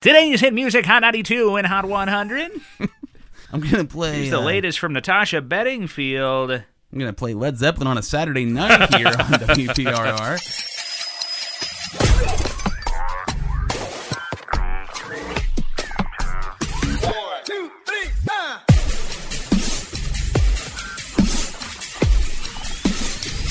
Today's hit music Hot 92 and Hot 100. I'm gonna play Here's the uh, latest from Natasha Bedingfield. I'm gonna play Led Zeppelin on a Saturday night here on WPRR.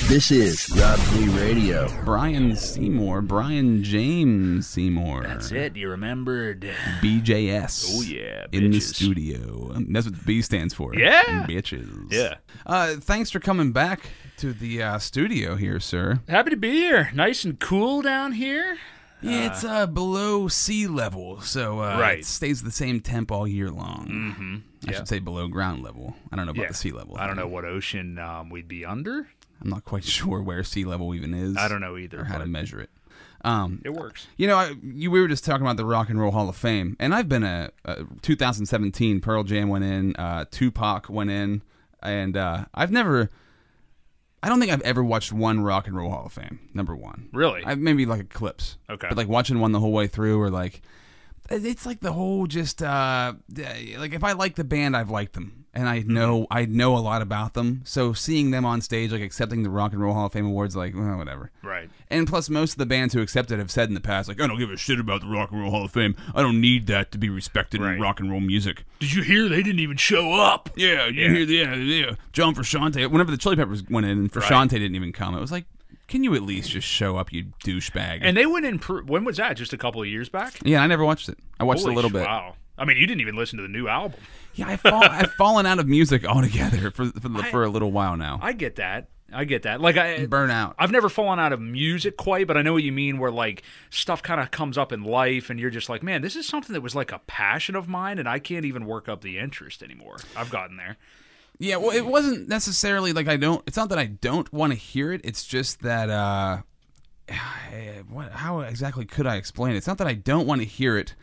This is Rob Lee Radio. Brian Seymour, Brian James Seymour. That's it. You remembered. BJS. Oh, yeah, in the studio. Um, That's what the B stands for. Yeah. bitches. Yeah. Uh, thanks for coming back to the uh, studio here, sir. Happy to be here. Nice and cool down here. Yeah, it's uh, below sea level, so uh, Right. it stays the same temp all year long. Mm-hmm. I Yeah. should say below ground level. I don't know about Yeah. the sea level. I don't know what ocean um, we'd be under. I'm not quite sure where sea level even is. I don't know either. or how to measure it. Um, It works. You know, I, you, we were just talking about the Rock and Roll Hall of Fame, and I've been a, a 2017 Pearl Jam went in, uh, Tupac went in, and uh, I've never, I don't think I've ever watched one Rock and Roll Hall of Fame. Number one, Really? I've maybe like a clips, Okay. but like watching one the whole way through, or like, it's like the whole just uh, like if I like the band, I've liked them, and I know I know a lot about them. So seeing them on stage, like accepting the Rock and Roll Hall of Fame awards, like well, whatever. Right. And plus, most of the bands who accept it have said in the past, like, I don't give a shit about the Rock and Roll Hall of Fame. I don't need that to be respected Right. in rock and roll music. Did you hear they didn't even show up? Yeah, you Yeah. hear the, yeah, yeah. John Frusciante, whenever the Chili Peppers went in and Frusciante didn't even come, it was like, can you at least just show up, you douchebag? And they went in. Pr- when was that? Just a couple of years back? yeah, I never watched it. I watched Holy a little bit. Wow. I mean, you didn't even listen to the new album. Yeah, I've, fall, I've fallen out of music altogether for for, the, for a little while now. I get that. I get that. Like I Burn out. I've never fallen out of music quite, but I know what you mean where like stuff kind of comes up in life and you're just like, "Man, this is something that was like a passion of mine and I can't even work up the interest anymore." I've gotten there. Yeah, well, it wasn't necessarily like I don't. It's not that I don't want to hear it. It's just that. uh what? How exactly could I explain it? It's not that I don't want to hear it.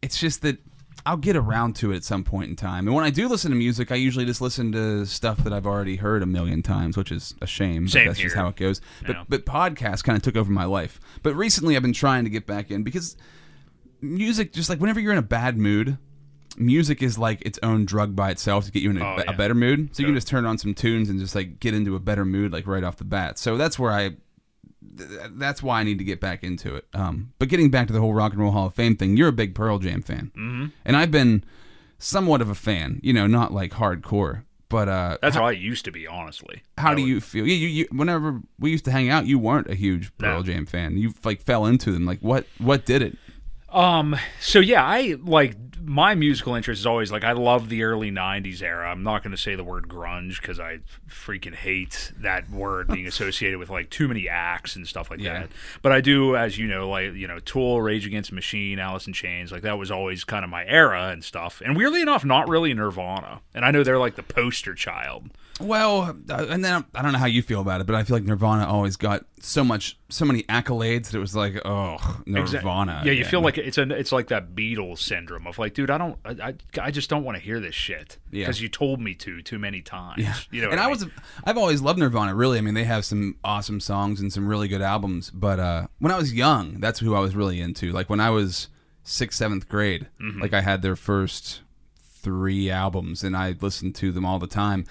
It's just that I'll get around to it at some point in time. And when I do listen to music, I usually just listen to stuff that I've already heard a million times, which is a shame. Same but that's just how it goes. But but podcasts kind of took over my life. But recently, I've been trying to get back in because music, just like whenever you're in a bad mood. Music is like its own drug by itself to get you in a, Oh, a better mood. So you can just turn on some tunes and just like get into a better mood like right off the bat. So that's where I th- that's why I need to get back into it. Um, but getting back to the whole Rock and Roll Hall of Fame thing, you're a big Pearl Jam fan, mm-hmm. and I've been somewhat of a fan. You know, not like hardcore, but uh, That's how I used to be, honestly. how I do would- you feel? You, you, you, whenever we used to hang out, you weren't a huge Pearl No. Jam fan. You like fell into them. Like what? What did it? Um. So yeah, I like my musical interest is always like I love the early '90s era. I'm not going to say the word grunge because I freaking hate that word being associated with like too many acts and stuff like Yeah. that. But I do, as you know, like you know, Tool, Rage Against the Machine, Alice in Chains. Like that was always kind of my era and stuff. And weirdly enough, not really Nirvana. And I know they're like the poster child. Well, uh, and then I don't know how you feel about it, but I feel like Nirvana always got so much, so many accolades that it was like, oh, Nirvana. Yeah, you feel like it's a it's like that Beatles syndrome of like, dude, I don't, I, I, just don't want to hear this shit Yeah. because you told me to too many times. Yeah. You know, and I mean? was, I've always loved Nirvana. Really, I mean, they have some awesome songs and some really good albums. But uh, when I was young, that's who I was really into. Like when I was sixth, seventh grade, Mm-hmm. like I had their first three albums, and I listened to them all the time.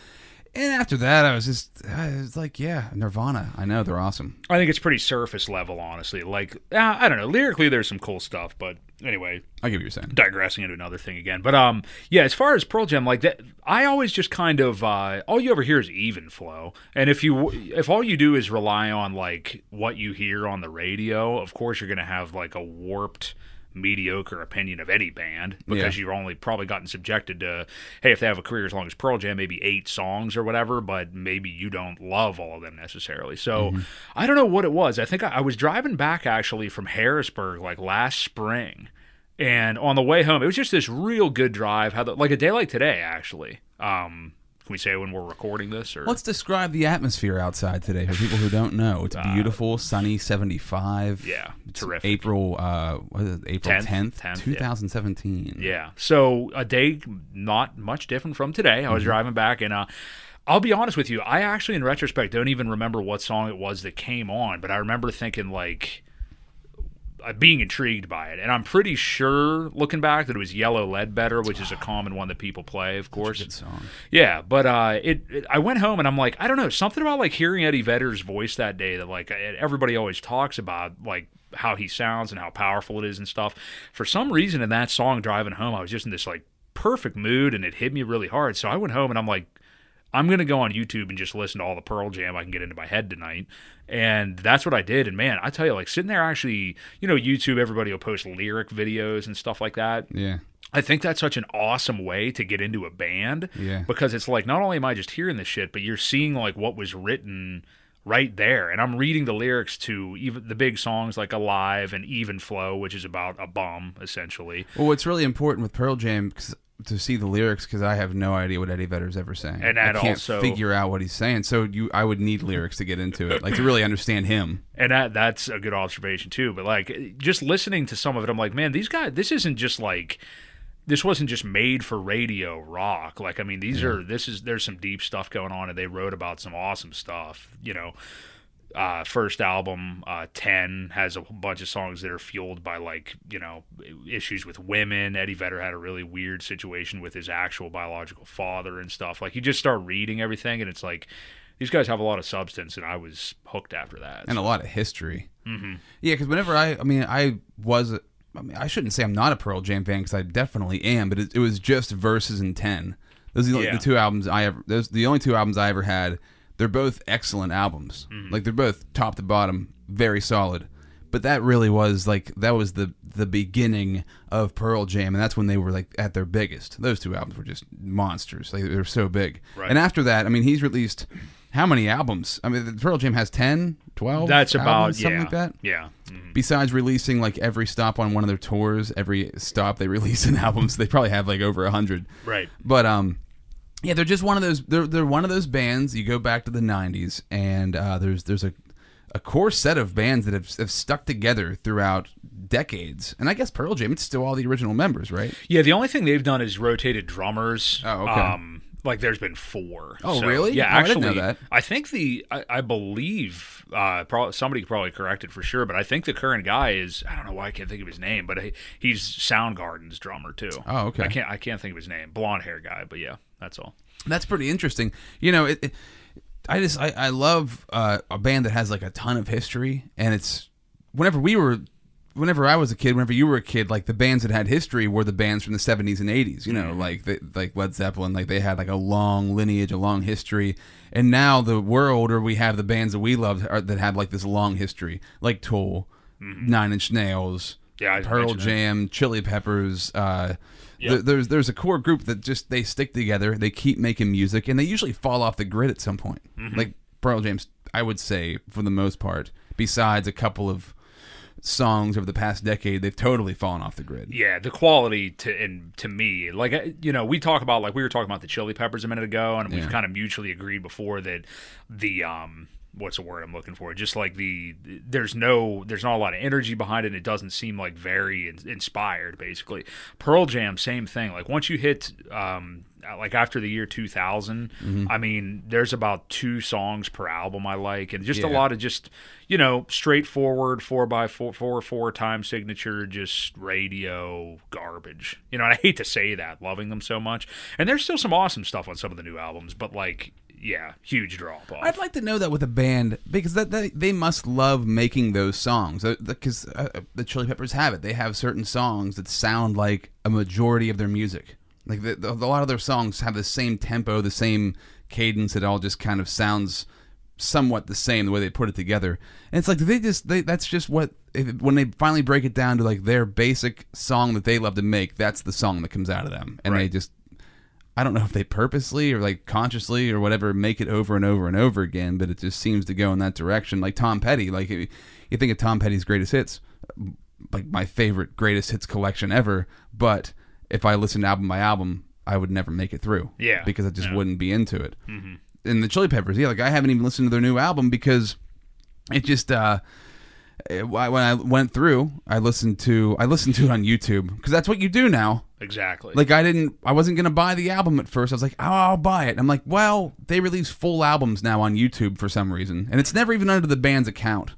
And after that, I was just, I was like, yeah, Nirvana. I know they're awesome. I think it's pretty surface level, honestly. Like, uh, I don't know, lyrically, there's some cool stuff, but anyway, I get what you're saying. digressing into another thing again. But um, yeah, as far as Pearl Jam, like that, I always just kind of uh, all you ever hear is even flow, and if you if all you do is rely on like what you hear on the radio, of course you're gonna have like a warped mediocre opinion of any band because Yeah. you've only probably gotten subjected to hey if they have a career as long as Pearl Jam maybe eight songs or whatever but maybe you don't love all of them necessarily so I don't know what it was I think I, I was driving back actually from Harrisburg like last spring and on the way home, it was just this real good drive. How the, like a day like today, actually. Um, can we say when we're recording this? Or Let's describe the atmosphere outside today for people who don't know. It's beautiful, sunny, 75. Uh, Yeah, It's terrific. April, uh, what is it? April 10th, 10th, 10th, 2017. yeah, so a day not much different from today. I Mm-hmm. was driving back, and uh, I'll be honest with you, I actually, in retrospect, don't even remember what song it was that came on, but I remember thinking like. Being intrigued by it, and I'm pretty sure, looking back, that it was Yellow Ledbetter, which is a common one that people play, of course. Good song. Yeah, but uh, it, it. I went home and I'm like, I don't know, something about like hearing Eddie Vedder's voice that day that like everybody always talks about, like how he sounds and how powerful it is and stuff. For some reason, in that song driving home, I was just in this like perfect mood, and it hit me really hard. So I went home and I'm like, I'm gonna go on YouTube and just listen to all the Pearl Jam I can get into my head tonight. And that's what I did. And man, I tell you, like sitting there actually, you know, YouTube, everybody will post lyric videos and stuff like that. Yeah. I think that's such an awesome way to get into a band. Yeah. Because it's like not only am I just hearing this shit, but you're seeing like what was written right there. And I'm reading the lyrics to even the big songs like Alive and Even Flow, which is about a bum, essentially. Well, what's really important with Pearl Jam 'cause- to see the lyrics because I have no idea what Eddie Vedder's ever saying. And that I can't also- figure out what he's saying. So you, I would need lyrics to get into it, like to really understand him. And that that's a good observation too. But like just listening to some of it, I'm like, man, these guys this isn't just like this wasn't just made for radio rock. Like I mean, these are this is there's some deep stuff going on and they wrote about some awesome stuff, you know. Uh, first album, uh, 10, has a bunch of songs that are fueled by, like, you know, issues with women. Eddie Vedder had a really weird situation with his actual biological father and stuff. Like, you just start reading everything, and it's like, these guys have a lot of substance, and I was hooked after that. and a lot of history. Mm-hmm. Yeah, because whenever I, I mean, I was, I mean, I shouldn't say I'm not a Pearl Jam fan because I definitely am, but it, it was just Vs. and Ten. Those are the, Yeah. the two albums I ever. Those the only two albums I ever had. They're both excellent albums. Like they're both top to bottom, very solid. But that really was like that was the the beginning of Pearl Jam, and that's when they were like at their biggest. Those two albums were just monsters. Like they were so big. Right. And after that, I mean, he's released how many albums? I mean, Pearl Jam has 10, 12 That's about, albums, yeah. something like that. Yeah. Mhm. Besides releasing like every stop on one of their tours, every stop they release an album, so they probably have like over a hundred. Right. But um, yeah, they're just one of those. They're they're one of those bands. You go back to the '90s, and uh, there's there's a a core set of bands that have, have stuck together throughout decades. And I guess Pearl Jam, it's still all the original members, right? Yeah, the only thing they've done is rotated drummers. Oh, okay. Um, like there's been four. Oh, So, really? Yeah, Oh, I actually, know that. I think the I, I believe uh, probably somebody could probably correct it for sure, but I think the current guy is I don't know why I can't think of his name, but he, he's Soundgarden's drummer too. Oh, okay. I can't I can't think of his name. Blonde hair guy, but yeah, that's all. That's pretty interesting. You know, it. it I just I, I love uh, a band that has like a ton of history, and it's whenever we were, whenever I was a kid, whenever you were a kid, like the bands that had history were the bands from the seventies and eighties. You know, like the, like Led Zeppelin, like they had like a long lineage, a long history. And now the we're older, we have the bands that we loved are, that have like this long history, like Tool, Nine Inch Nails, Yeah, I Pearl mentioned that. Jam, Chili Peppers. Uh, Yep. there- there's there's a core group that just they stick together. They keep making music, and they usually fall off the grid at some point. Mm-hmm. Like Pearl Jam's, I would say for the most part, besides a couple of songs over the past decade, they've totally fallen off the grid. Yeah, the quality to and to me, like you know, we talk about like we were talking about the Chili Peppers a minute ago, and we've kind of mutually agreed before that the um what's the word I'm looking for? Just like the there's no there's not a lot of energy behind it. and It doesn't seem like very in, inspired. Basically, Pearl Jam, same thing. Like once you hit um like after the year 2000, Mm-hmm. I mean, there's about two songs per album I like, and just a lot of just you know straightforward four by four four four time signature just radio garbage. You know, and I hate to say that, loving them so much, and there's still some awesome stuff on some of the new albums, but like yeah, huge drop off. I'd like to know that with a band because that, that they must love making those songs because uh, uh, the Chili Peppers have it. They have certain songs that sound like a majority of their music. Like the, the, a lot of their songs have the same tempo, the same cadence. It all just kind of sounds somewhat the same the way they put it together. And it's like they just they that's just what if, when they finally break it down to like their basic song that they love to make. That's the song that comes out of them, and they just I don't know if they purposely or like consciously or whatever make it over and over and over again, but it just seems to go in that direction. Like Tom Petty, like you think of Tom Petty's greatest hits, like my favorite greatest hits collection ever. But if I listened album by album, I would never make it through. Yeah. because I just Yeah. wouldn't be into it. And the Chili Peppers, yeah, like I haven't even listened to their new album because it just uh it- when I went through, I listened to I listened to it on YouTube because that's what you do now. exactly. Like I didn't, I wasn't gonna buy the album at first. I was like, oh, I'll buy it. I'm like, well, they release full albums now on YouTube for some reason, and it's never even under the band's account,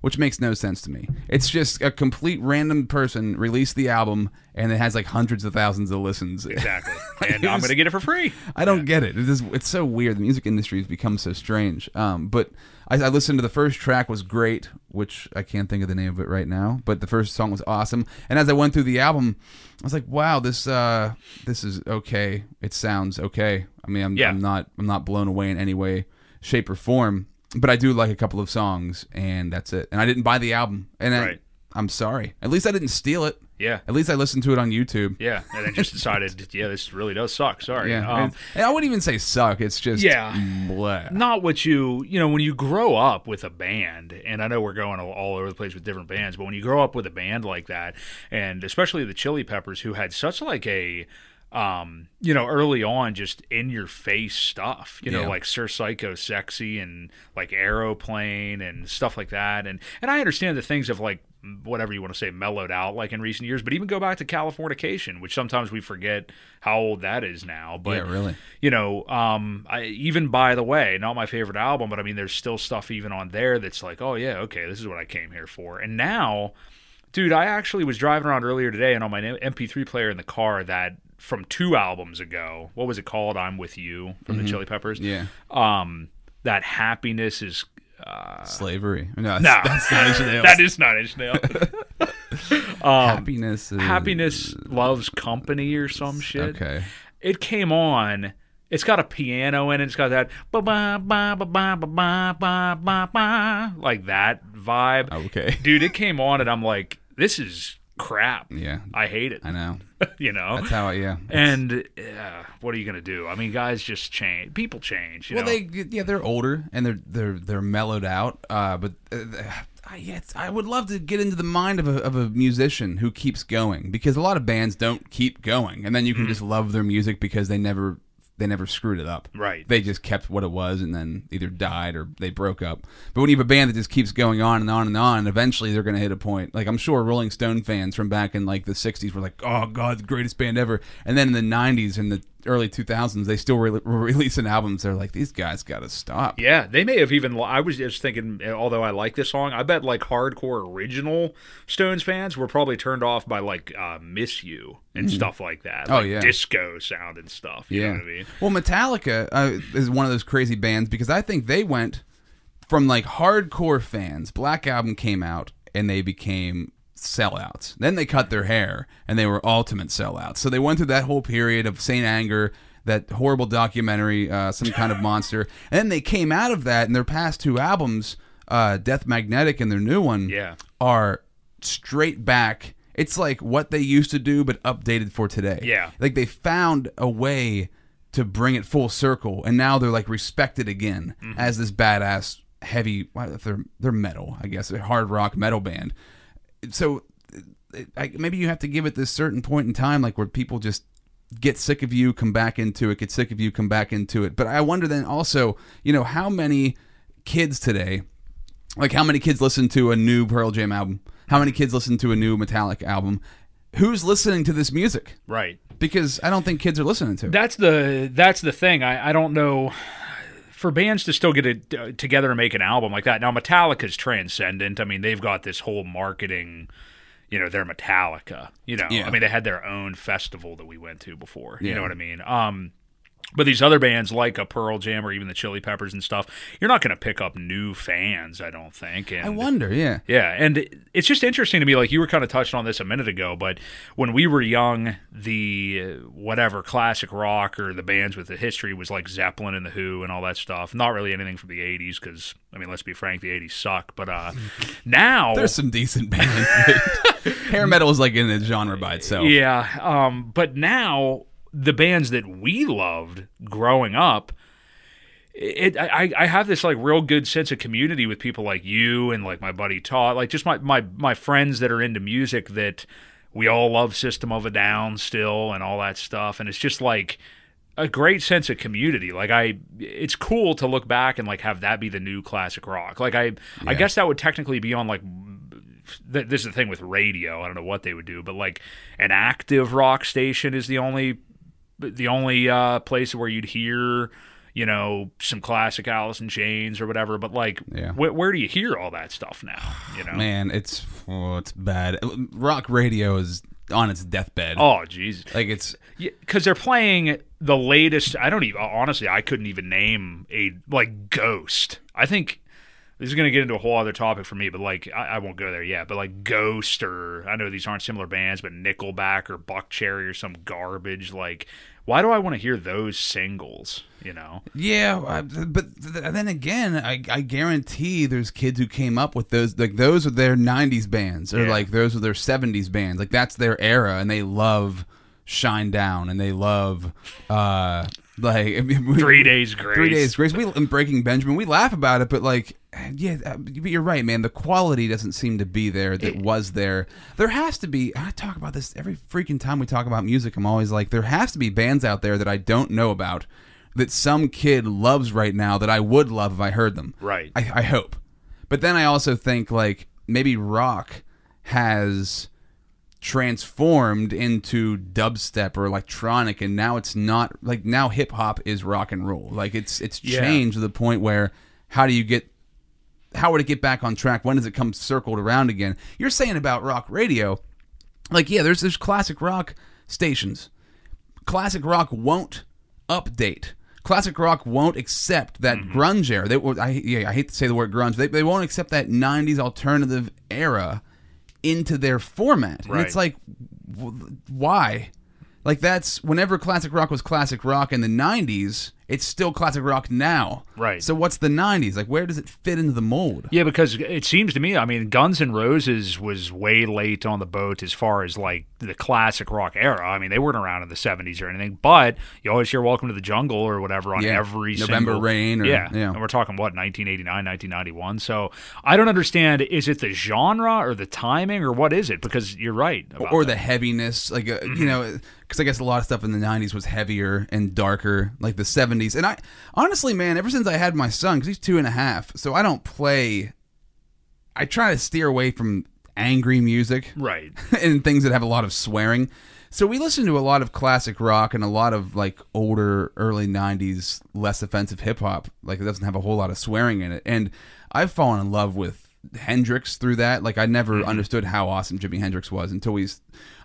which makes no sense to me. It's just a complete random person released the album and it has like hundreds of thousands of listens. Exactly. Like, And I'm going to get it for free. I don't get it. It is, it's so weird. The music industry has become so strange. Um, but I, I listened to the first track was great, which I can't think of the name of it right now. But the first song was awesome. And as I went through the album, I was like, wow, this uh, this is okay. It sounds okay. I mean, I'm, Yeah. I'm not I'm not blown away in any way, shape, or form. But I do like a couple of songs, and that's it. And I didn't buy the album, and I, I'm sorry. At least I didn't steal it. Yeah. At least I listened to it on YouTube. Yeah. And then just decided, yeah, this really does suck. Sorry. Yeah, Um, and, I wouldn't even say suck. It's just Yeah. bleh. not what you you know when you grow up with a band and i know we're going all- all over the place with different bands but when you grow up with a band like that and especially the chili peppers who had such like a um you know early on just in your face stuff you know Yeah. like sir psycho sexy and like aeroplane and stuff like that and and i understand the things of like whatever you want to say mellowed out like in recent years but even go back to californication which sometimes we forget how old that is now but Yeah, really. you know, um, I, even by the way, not my favorite album, but I mean, there's still stuff even on there that's like, oh yeah, okay, this is what I came here for. And now, dude, I actually was driving around earlier today, and on my MP3 player in the car, that from two albums ago, what was it called? I'm with you from the Chili Peppers. Yeah. Um, that happiness is. Uh, Slavery. No, that's, no, that's Inch Nails. that is not Inch Nail. happiness. Is, happiness loves company or some shit. Okay. it came on. It's got a piano in it. It's got that ba ba ba ba ba ba ba ba ba like that vibe. Okay. Dude, it came on and I'm like, this is crap. Yeah. I hate it. I know. you know. That's how. I, yeah. and uh, what are you gonna do? I mean, guys just change. People change. You well, know? they yeah they're older and they're they're they're mellowed out. Uh, but uh, I, yeah, I would love to get into the mind of a of a musician who keeps going because a lot of bands don't keep going, and then you can Mm-hmm. just love their music because they never they never screwed it up. Right. They just kept what it was and then either died or they broke up. But when you have a band that just keeps going on and on and on, eventually they're going to hit a point. Like I'm sure Rolling Stone fans from back in like the 60s were like, "Oh god, the greatest band ever." And then in the 90s and the early 2000s, they still re- were releasing albums. They're like, "These guys got to stop." Yeah, they may have even. I was just thinking, although I like this song, I bet like hardcore original Stones fans were probably turned off by like uh, "Miss You" and stuff like that. Oh, like yeah. disco sound and stuff. You know what I mean? Well, Metallica uh, is one of those crazy bands because I think they went from like hardcore fans. Black Album came out and they became sellouts. Then they cut their hair and they were ultimate sellouts. So they went through that whole period of Saint Anger, that horrible documentary, uh, some kind of monster, and then they came out of that. And their past two albums, uh, Death Magnetic and their new one, Yeah. are straight back. It's like what they used to do, but updated for today. Yeah. Like they found a way to bring it full circle, and now they're like respected again Mm-hmm. as this badass heavy. They're they're metal, I guess, a hard rock metal band. So I, maybe you have to give it this certain point in time, like where people just get sick of you, come back into it, get sick of you, come back into it. But I wonder then also, you know, how many kids today like how many kids listen to a new Pearl Jam album? How many kids listen to a new Metallic album? Who's listening to this music? Right. Because I don't think kids are listening to it. That's the that's the thing. I, I don't know for bands to still get it uh, together and make an album like that. Now Metallica's transcendent. I mean, they've got this whole marketing. You know, they're Metallica. You know, Yeah. I mean, they had their own festival that we went to before. You know what I mean? Um, but these other bands like a Pearl Jam or even the Chili Peppers and stuff, you're not going to pick up new fans. I don't think. And I wonder, yeah. yeah, and it's just interesting to me. Like you were kind of touching on this a minute ago, but when we were young, the uh, whatever classic rock or the bands with the history was like Zeppelin and the Who and all that stuff. Not really anything from the '80s because I mean, let's be frank, the '80s suck. But uh, now There's some decent bands. Hair metal is like in a genre by itself. Yeah, um, but now the bands that we loved growing up, it I, I have this like real good sense of community with people like you and like my buddy Todd, like just my my my friends that are into music that we all love System of a Down still and all that stuff, and it's just like a great sense of community. Like I, it's cool to look back and like have that be the new classic rock. Like I, I guess that would technically be on like th- this is the thing with radio. I don't know what they would do, but like an active rock station is the only the only uh, place where you'd hear you know, some classic Alice in Chains or whatever. But like, Yeah. wh- where do you hear all that stuff now? You know, Man, it's oh, it's bad. Rock radio is on its deathbed. oh Jesus, Like it's because they're playing the latest. I don't even honestly, I couldn't even name a like Ghost. I think this is going to get into a whole other topic for me, but like I, I won't go there yet. But like Ghost, or I know these aren't similar bands, but Nickelback or Buckcherry or some garbage. Like, why do I want to hear those singles? You know, Yeah, I- but th- then again, I, I guarantee there's kids who came up with those. Like those are their '90s bands, or Yeah. like those are their '70s bands. Like that's their era, and they love Shinedown, and they love uh like I mean, we- Three Days Grace. Three Days Grace. We in Breaking Benjamin, we laugh about it, but like, yeah, uh, but you're right, man. The quality doesn't seem to be there that was there. There has to be. I talk about this every freaking time we talk about music. I'm always like, there has to be bands out there that I don't know about that some kid loves right now that I would love if I heard them. Right. I, I hope. But then I also think like maybe rock has transformed into dubstep or electronic and now it's not like now hip hop is rock and roll. Like it's it's Yeah. changed to the point where how do you get how would it get back on track? When does it come circled around again? You're saying about rock radio, like yeah, there's there's classic rock stations. Classic rock won't update. Classic rock won't accept that mm-hmm. grunge era. They, I, yeah, I hate to say the word grunge. They, they won't accept that '90s alternative era into their format. And it's like, why? Like that's whenever classic rock was classic rock in the '90s, it's still classic rock now. Right. So what's the '90s? Like, where does it fit into the mold? Yeah, because it seems to me, I mean, Guns N' Roses was way late on the boat as far as like the classic rock era. I mean, they weren't around in the 70s or anything, but you always hear Welcome to the Jungle or whatever on Yeah, every November single Rain or- yeah. yeah. And we're talking what, 1989, 1991. So I don't understand. Is it the genre or the timing or what is it? Because you're right. about or the heaviness like uh, you know because i guess a lot of stuff in the 90s was heavier and darker like the 70s and i honestly man ever since i had my son because he's two and a half so i don't play i try to steer away from angry music Right. and things that have a lot of swearing. So we listen to a lot of classic rock and a lot of like older early 90s less offensive hip hop. Like it doesn't have a whole lot of swearing in it. And i've fallen in love with hendrix through that like i never Mm-hmm. understood how awesome jimi hendrix was until we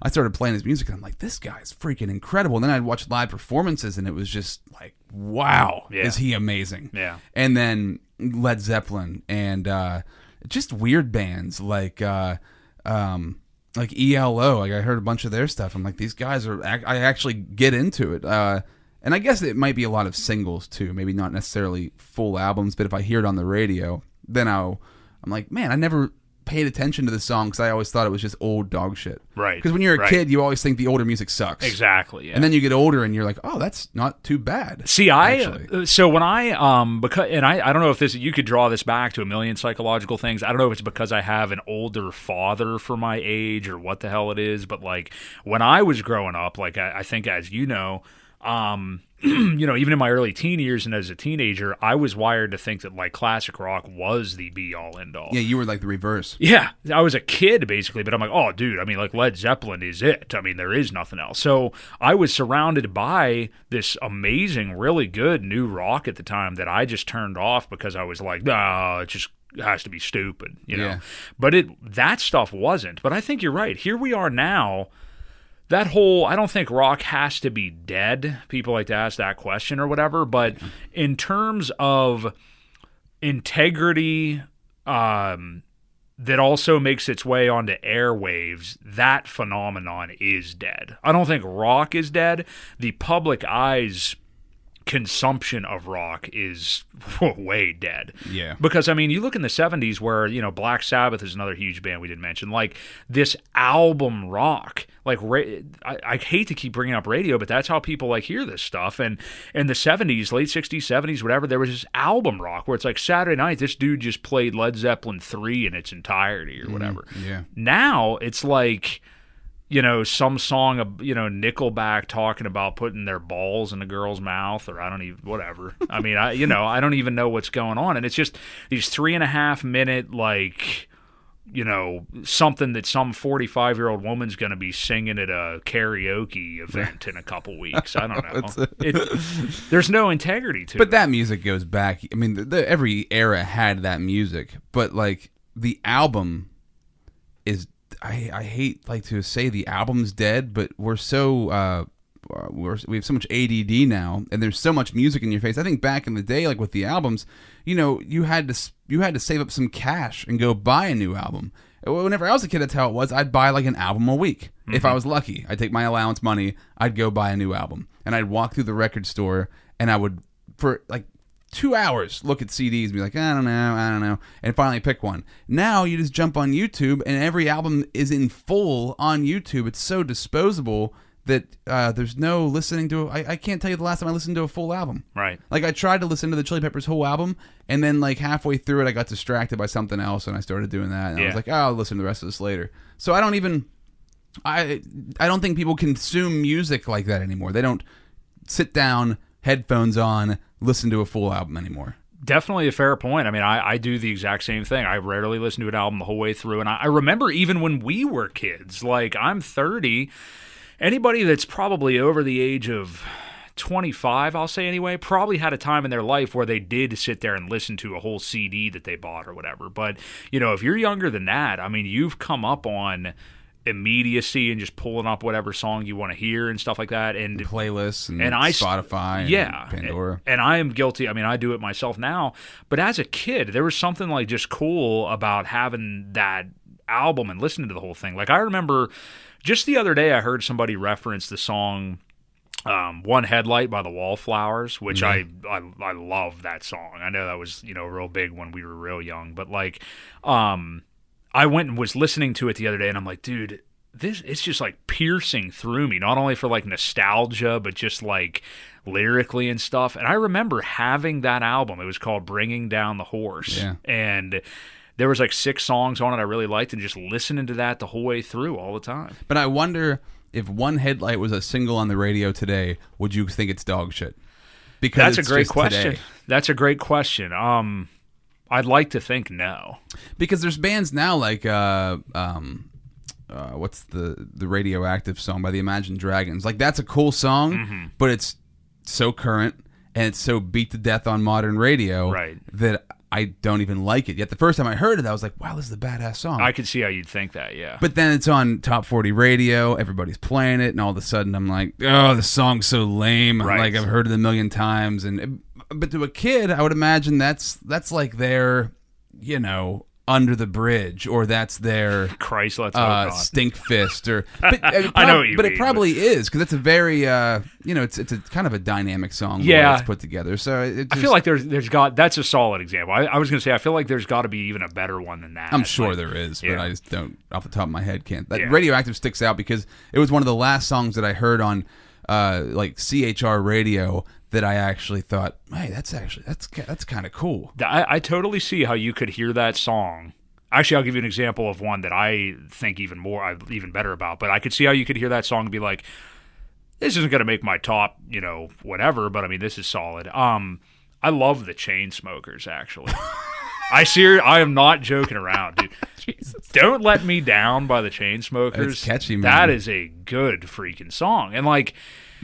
i started playing his music and i'm like this guy's freaking incredible and then i'd watch live performances and it was just like wow Yeah. is he amazing Yeah. and then Led Zeppelin and uh, just weird bands like uh, um, like ELO. Like I heard a bunch of their stuff. I'm like, these guys are. ac- I actually get into it. Uh, and I guess it might be a lot of singles too. Maybe not necessarily full albums, but if I hear it on the radio, then I'll. I'm like, man, I never paid attention to the song because I always thought it was just old dog shit. Right, Because when you're a right. kid, you always think the older music sucks. Exactly. Yeah. And then you get older and you're like, oh, that's not too bad. See, I actually. uh, so when I um because and I I don't know if this you could draw this back to a million psychological things. I don't know if it's because I have an older father for my age or what the hell it is, but like when I was growing up, like I, I think as you know, um you know, even in my early teen years and as a teenager, I was wired to think that like classic rock was the be all end all. Yeah, you were like the reverse. Yeah, I was a kid basically, but I'm like, oh, dude, I mean, like Led Zeppelin is it. I mean, there is nothing else. So I was surrounded by this amazing, really good new rock at the time that I just turned off because I was like, no, it just has to be stupid, you know. Yeah. But it that stuff wasn't. But I think you're right. Here we are now. That whole, I don't think rock has to be dead. People like to ask that question or whatever. But in terms of integrity, um, that also makes its way onto airwaves, that phenomenon is dead. I don't think rock is dead. The public eye's consumption of rock is way dead. Yeah. Because I mean, you look in the 70s where, you know, Black Sabbath is another huge band we didn't mention. Like this album rock, like ra- I, I hate to keep bringing up radio, but that's how people like hear this stuff. And in the 70s, late 60s, 70s, whatever, there was this album rock where it's like Saturday night, this dude just played Led Zeppelin 3 in its entirety or mm, whatever. yeah. Now it's like you know, some song of you know Nickelback talking about putting their balls in a girl's mouth, or I don't even whatever. I mean, I you know I don't even know what's going on, and it's just these three and a half minute like you know, something that some 45 year old woman's going to be singing at a karaoke event in a couple weeks. I don't know. It, there's no integrity to But it. But that music goes back. I mean, the, the, every era had that music, but like the album is. I, I hate like to say the album's dead, but we're so uh, we're, we have so much ADD now, and there's so much music in your face. I think back in the day, like with the albums, you know, you had to you had to save up some cash and go buy a new album. Whenever I was a kid, that's how it was. I'd buy like an album a week if I was lucky. I'd take my allowance money, I'd go buy a new album, and I'd walk through the record store, and I would for like two hours look at CDs and be like, I don't know, I don't know, and finally pick one. Now you just jump on YouTube and every album is in full on YouTube. It's so disposable that uh, there's no listening to. I, I can't tell you the last time I listened to a full album. right. Like I tried to listen to the Chili Peppers whole album, and then like halfway through it, I got distracted by something else, and I started doing that. And I Yeah. was like, oh, I'll listen to the rest of this later. So I don't even. I I don't think people consume music like that anymore. They don't sit down, headphones on, listen to a full album anymore. Definitely a fair point. I mean, I, I do the exact same thing. I rarely listen to an album the whole way through. And I, I remember even when we were kids, like I'm 30, anybody that's probably over the age of 25, I'll say anyway, probably had a time in their life where they did sit there and listen to a whole CD that they bought or whatever. But, you know, if you're younger than that, I mean, you've come up on immediacy and just pulling up whatever song you want to hear and stuff like that. And Playlists and, And I Spotify, and yeah Pandora. and i am guilty i mean i do it myself now but as a kid there was something like just cool about having that album and listening to the whole thing like i remember just the other day i heard somebody reference the song um, one headlight by the wallflowers which I, I i love that song i know that was you know real big when we were real young but like um I went and was listening to it the other day, and I'm like, dude, this it's just like piercing through me. Not only for like nostalgia, but just like lyrically and stuff. And I remember having that album. It was called "Bringing Down the Horse," Yeah. and there was like six songs on it I really liked, and just listening to that the whole way through all the time. But I wonder if one headlight was a single on the radio today, would you think it's dog shit? Because That's a great question. today. That's a great question. Um, I'd like to think no. because there's bands now like uh um uh what's the the radioactive song by the Imagine Dragons like that's a cool song Mm-hmm. but it's so current and it's so beat to death on modern radio Right. that I don't even like it yet the first time I heard it I was like wow this is a badass song I could see how you'd think that. Yeah. but then it's on top 40 radio everybody's playing it and all of a sudden I'm like oh the song's so lame Right. like I've heard it a million times and but to a kid I would imagine that's that's like their you know under the bridge or that's their Christ, let's uh, Stinkfist or but, it I know what you but mean, it probably is because it's a very uh you know it's it's a kind of a dynamic song Yeah. it's put together so it, it I feel like there's there's got that's a solid example. I, I was gonna say I feel like there's got to be even a better one than that. I'm sure Like, there is, but yeah. I just don't off the top of my head can't. That Yeah. radioactive sticks out because it was one of the last songs that I heard on uh, like CHR radio that I actually thought, hey, that's actually that's that's kind of cool. I, I totally see how you could hear that song. Actually, I'll give you an example of one that I think even more, I- even better about. But I could see how you could hear that song and be like, "This isn't going to make my top, you know, whatever." But I mean, this is solid. Um, I love the Chainsmokers. Actually, I see. I am not joking around, dude. Don't let me down by the Chainsmokers. It's catchy, man. That is a good freaking song, and like.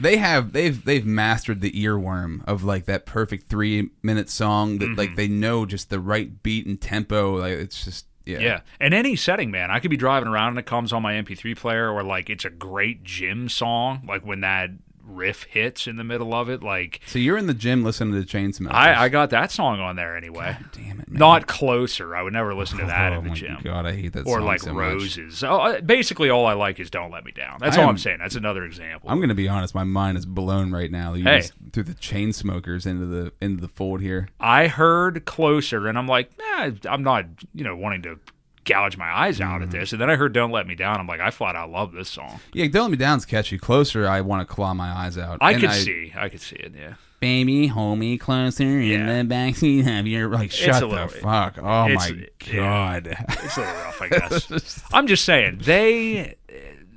They have they've they've mastered the earworm of like that perfect three minute song that Mm-hmm. like they know just the right beat and tempo. Like it's just yeah. Yeah. In any setting, man. I could be driving around and it comes on my MP3 player, or like it's a great gym song, like when that riff hits in the middle of it. Like So you're in the gym listening to Chainsmokers. I, I got that song on there anyway. damn it, man. Not closer. I would never listen to that oh in the my gym. God, I hate that Or song like so much. roses. Oh, basically, all I like is "Don't Let Me Down." That's I all am- I'm saying. That's another example. I'm gonna be honest, my mind is blown right now. You Hey. just threw the Chainsmokers into the into the fold here. I heard closer, and I'm like, nah, I'm not, you know, wanting to gouge my eyes out Mm. at this. And then I heard "Don't Let Me Down." I'm like, I flat out love this song. Yeah, Don't Let Me Down's catchy. Closer, I want to claw my eyes out. I And could see, I could see it. Yeah. Baby, hold me closer in Yeah. the backseat of your like. Shut the little- fuck! Oh my yeah. god! It's a little rough, I guess. I'm just saying they.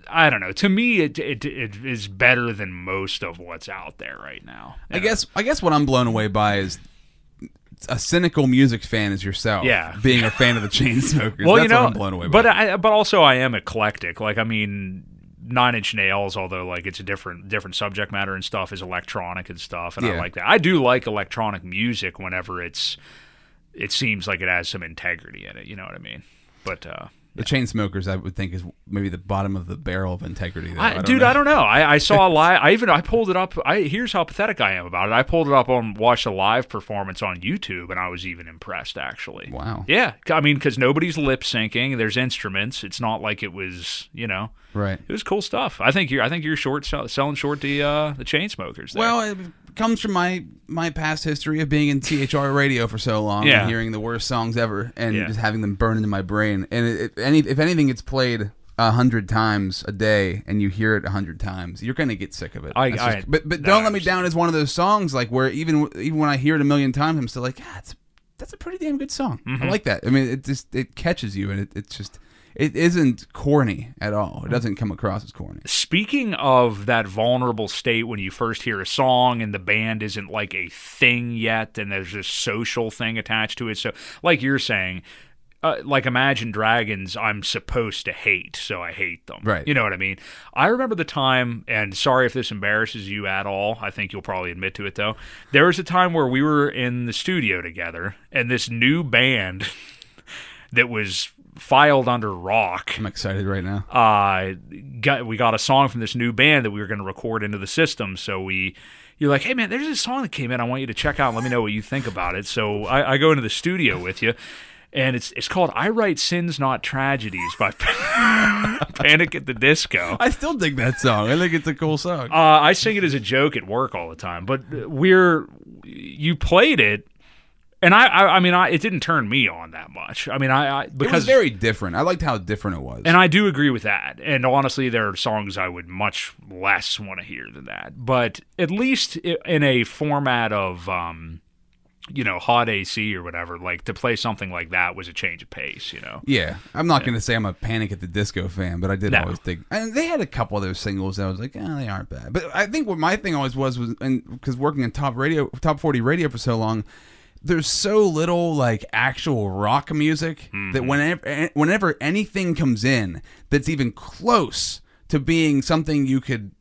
I don't know. To me, it, it it is better than most of what's out there right now. I guess I guess what I'm blown away by is a cynical music fan as yourself. Yeah. being a fan of the Chainsmokers. well, That's you know, I'm blown away but by. I, but also I am eclectic. Like I mean, Nine Inch Nails, although like it's a different different subject matter and stuff, is electronic and stuff, and I like that. I do like electronic music whenever it's it seems like it has some integrity in it. You know what I mean? But uh, the Chainsmokers, I would think, is maybe the bottom of the barrel of integrity. Though. I, don't dude, know. I don't know. I, I saw a live. I even I pulled it up. I here's how pathetic I am about it. I pulled it up on watched a live performance on YouTube, and I was even impressed. Actually, Wow. Yeah, I mean, because nobody's lip syncing. There's instruments. It's not like it was, you know. Right. It was cool stuff. I think you're. I think you're short selling short the uh, the Chainsmokers. There. Well, comes from my my past history of being in CHR radio for so long Yeah. and hearing the worst songs ever and Yeah. just having them burn into my brain. And it, if any if anything gets played a hundred times a day and you hear it a hundred times, you're gonna get sick of it. I- That's I- just- but but no, don't let me down is one of those songs like where even even when I hear it a million times, I'm still like, yeah, it's that's a pretty damn good song. Mm-hmm. I like that. I mean, it just it catches you and it, it's just it isn't corny at all. It doesn't come across as corny. Speaking of that vulnerable state when you first hear a song and the band isn't like a thing yet, and there's this social thing attached to it. So, like you're saying, uh, like Imagine Dragons, I'm supposed to hate, so I hate them. Right. You know what I mean? I remember the time, and sorry if this embarrasses you at all. I think you'll probably admit to it though. There was a time where we were in the studio together, and this new band that was filed under rock I'm excited right now. uh, got we got a song from this new band that we were going to record into the system. So we, you're like, hey man, there's this song that came in. I want you to check out. and Let me know what you think about it. So I, I go into the studio with you, and it's it's called "I Write Sins Not Tragedies" by Panic at the Disco. I still dig that song. I think it's a cool song. Uh, I sing it as a joke at work all the time, but we're you played it. And I, I, I mean, I, it didn't turn me on that much. I mean, I, I it because was very different. I liked how different it was. And I do agree with that. And honestly, there are songs I would much less want to hear than that. But at least in a format of, um, you know, hot AC or whatever, like to play something like that was a change of pace, you know? yeah, I'm not going to say I'm a Panic at the Disco fan, but I did No. always think, And they had a couple of those singles that I was like, oh, they aren't bad. But I think what my thing always was was, and because working in top radio, top 40 radio for so long. There's so little like actual rock music that mm-hmm. whenever eh, whenever anything comes in that's even close to being something you could,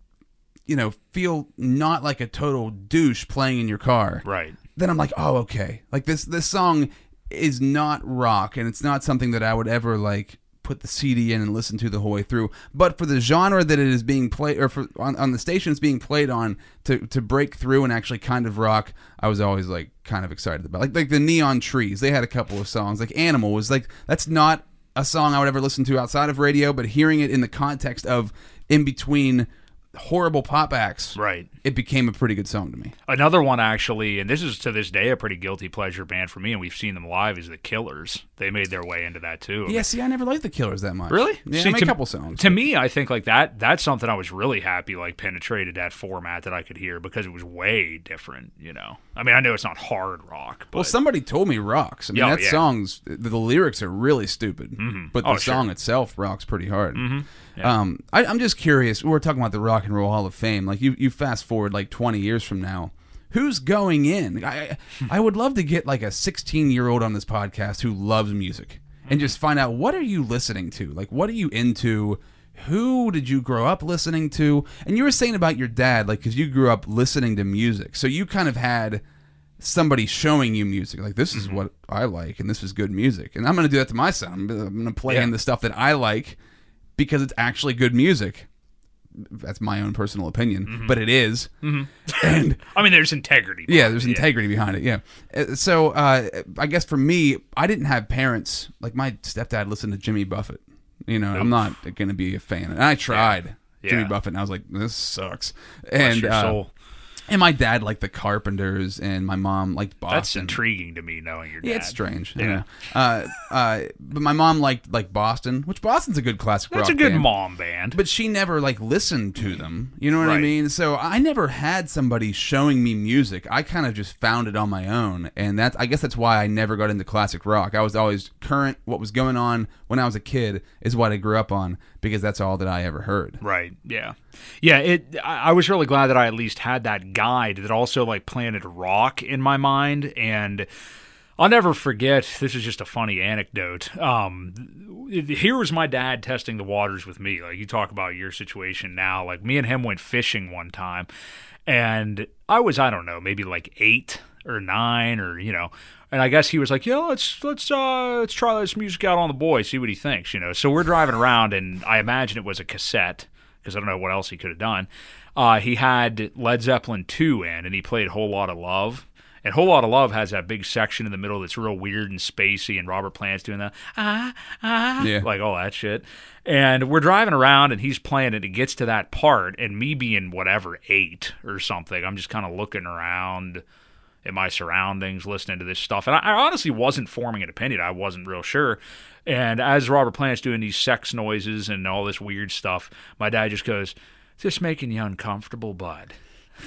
you know, feel not like a total douche playing in your car. Right. then I'm like, oh, okay. Like this this song is not rock, and it's not something that I would ever like put the CD in and listen to the whole way through. But for the genre that it is being played, or for on, on the station it's being played on, to to break through and actually kind of rock, I was always like kind of excited about. Like like the Neon Trees, they had a couple of songs. Like Animal was like that's not a song I would ever listen to outside of radio, but hearing it in the context of in between horrible pop acts, Right. it became a pretty good song to me. Another one, actually, and this is to this day a pretty guilty pleasure band for me, and we've seen them live, is The Killers. They made their way into that too. Yeah, see, I never liked the Killers that much. Really? Yeah, See, I mean, to- a couple songs. To me, I think like that that's something I was really happy like penetrated that format that I could hear because it was way different, you know. I mean, I know it's not hard rock, but well, somebody told me rocks. I mean, Yeah, that yeah. song's the, lyrics are really stupid, but the Oh, sure. song itself rocks pretty hard. Um, I, I'm just curious. We're talking about the Rock and Roll Hall of Fame. Like you, you fast forward like 20 years from now. Who's going in? I I would love to get like a 16 year old on this podcast who loves music and just find out what are you listening to? Like what are you into? Who did you grow up listening to? And you were saying about your dad, like because you grew up listening to music, so you kind of had somebody showing you music like this Mm-hmm. is what I like and this is good music and I'm going to do that to my son I'm going to play Yeah. in the stuff that I like because it's actually good music that's my own personal opinion Mm-hmm. but it is. and I mean, there's integrity. yeah there's it, integrity behind it yeah Uh, so uh, I guess for me I didn't have parents like my stepdad listened to Jimmy Buffett you know I'm not going to be a fan and I tried Jimmy Yeah. Buffett and I was like this sucks and uh. And my dad liked the Carpenters, and my mom liked Boston. That's intriguing to me knowing your dad. Yeah, it's strange. Yeah. Uh, uh, but my mom liked like Boston, which Boston's a good classic That's a good band. mom band. But she never like listened to them. You know what I mean? So I never had somebody showing me music. I kind of just found it on my own, and that's I guess that's why I never got into classic rock. I was always current. What was going on when I was a kid is what I grew up on because that's all that I ever heard. Right. Yeah. Yeah. It. I, was really glad that I at least had that guide that also like planted rock in my mind, and I'll never forget. This is just a funny anecdote. Um, here was my dad testing the waters with me. Like you talk about your situation now. Like me and him went fishing one time, and I was I don't know maybe like eight or nine or you know. And I guess he was like, "Yeah, let's let's uh let's try this music out on the boy, see what he thinks." You know. So we're driving around, and I imagine it was a cassette because I don't know what else he could have done. Uh, he had Led Zeppelin two in, and he played "Whole Lot of Love." And Whole Lot of Love has that big section in the middle that's real weird and spacey, and Robert Plant's doing that, ah, ah, Yeah. like all that shit. And we're driving around, and he's playing it. It gets to that part, and me being whatever, eight or something, I'm just kind of looking around in my surroundings, listening to this stuff. And I, I honestly wasn't forming an opinion. I wasn't real sure. And as Robert Plant's doing these sex noises and all this weird stuff, my dad just goes, Is this making you uncomfortable, bud?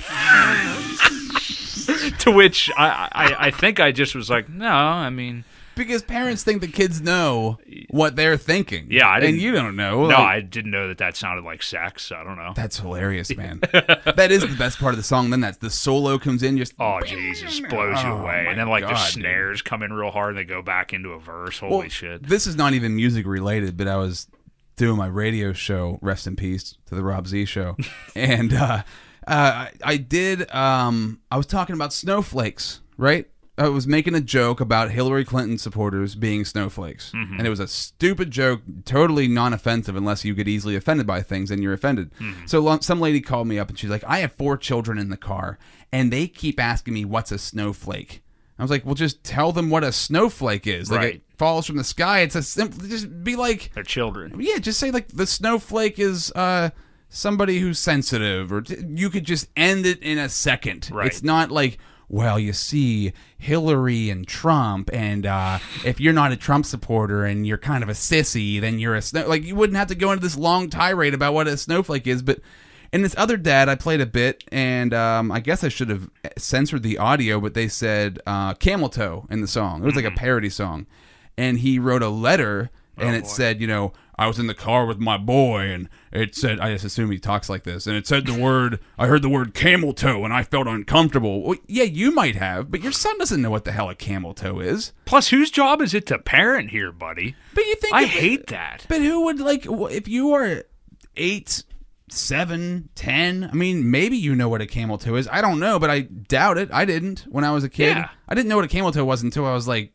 to which I, I, I think I just was like, No, I mean, Because parents think the kids know what they're thinking. Yeah, I and didn't- you don't know. no, Like, I didn't know that that sounded like sex. I don't know. That's hilarious, man. that is the best part of the song. Then that's the solo comes in just. Oh Jesus, blows you Oh, away, and then like the God, dude. snares come in real hard, and they go back into a verse. Holy Well, shit! This is not even music related, but I was doing my radio show. Rest in peace to the Rob Z show, and uh, uh, I- I did. Um, I was talking about snowflakes, right? I was making a joke about Hillary Clinton supporters being snowflakes, and it was a stupid joke, totally non-offensive unless you get easily offended by things, and you're offended. So lo- some lady called me up, and she's like, "I have four children in the car, and they keep asking me what's a snowflake." I was like, "Well, just tell them what a snowflake is. Like Right. it falls from the sky. It's a simple. Just be like, They're children. yeah, just say like the snowflake is uh somebody who's sensitive, or t- you could just end it in a second. Right. It's not like. Well, you see, Hillary and Trump, and uh, if you're not a Trump supporter and you're kind of a sissy, then you're a snow. Like you wouldn't have to go into this long tirade about what a snowflake is. But in this other dad, I played a bit, and um, I guess I should have censored the audio, but they said uh, camel toe in the song. It was like a parody song, and he wrote a letter, and it boy. said, you know, I was in the car with my boy, and it said, I just assume he talks like this, and it said the word, I heard the word camel toe, and I felt uncomfortable. Well, yeah, you might have, but your son doesn't know what the hell a camel toe is. Plus, whose job is it to parent here, buddy? But you think I if- hate that. But who would like if you are eight, seven, ten? I mean, maybe you know what a camel toe is. I don't know, but I doubt it. I didn't when I was a kid. Yeah. I didn't know what a camel toe was until I was like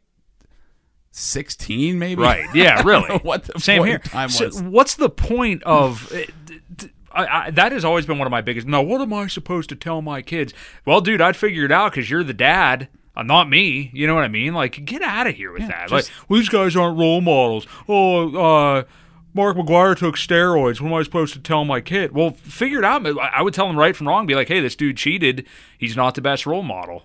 sixteen, maybe. Right? Yeah, really. what the Same point here. So what's the point of? eh, I, I, that has always been one of my biggest. No, what am I supposed to tell my kids? Well, dude, I'd figure it out because you're the dad. Uh, not me. You know what I mean? Like, get out of here with that. just- like, well, these guys aren't role models. Oh, uh, Mark McGwire took steroids. What am I supposed to tell my kid? Well, figure it out. I I would tell him right from wrong. Be like, hey, this dude cheated. He's not the best role model.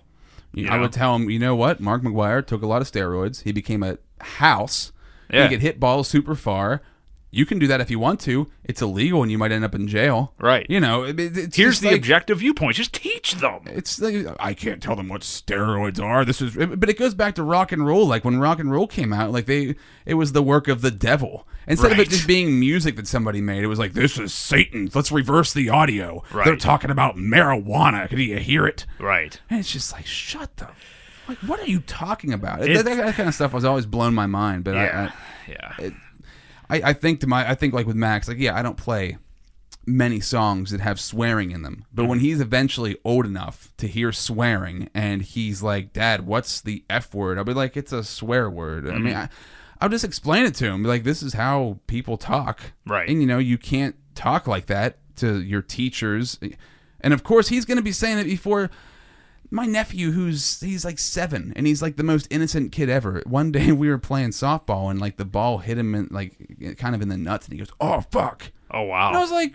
I would tell him, you know what? Mark McGwire took a lot of steroids. He became a house. Yeah. He could hit balls super far. You can do that if you want to. It's illegal, and you might end up in jail. Right. You know. it- it- it's Here's the like- objective viewpoint. Just teach them. it's like I can't tell them what steroids are. This is, but it goes back to rock and roll. Like when rock and roll came out, like they, it was the work of the devil. Instead of it just being music that somebody made, it was like this is Satan. Let's reverse the audio. Right. They're talking about marijuana. Can you hear it? Right. And it's just like shut the. Like what are you talking about? It- that, that kind of stuff was always blown my mind. But Yeah. I, yeah. I, I, I think to my, I think like with Max, like yeah, I don't play many songs that have swearing in them. But when mm-hmm. he's eventually old enough to hear swearing and he's like, Dad, what's the F word? I'll be like, it's a swear word. I mean, mm-hmm. I, I'll just explain it to him. Like, this is how people talk. Right. And, you know, you can't talk like that to your teachers. And of course, he's going to be saying it before my nephew who's he's like seven and he's like the most innocent kid ever one day we were playing softball and like the ball hit him in like kind of in the nuts and he goes oh fuck Oh wow. and i was like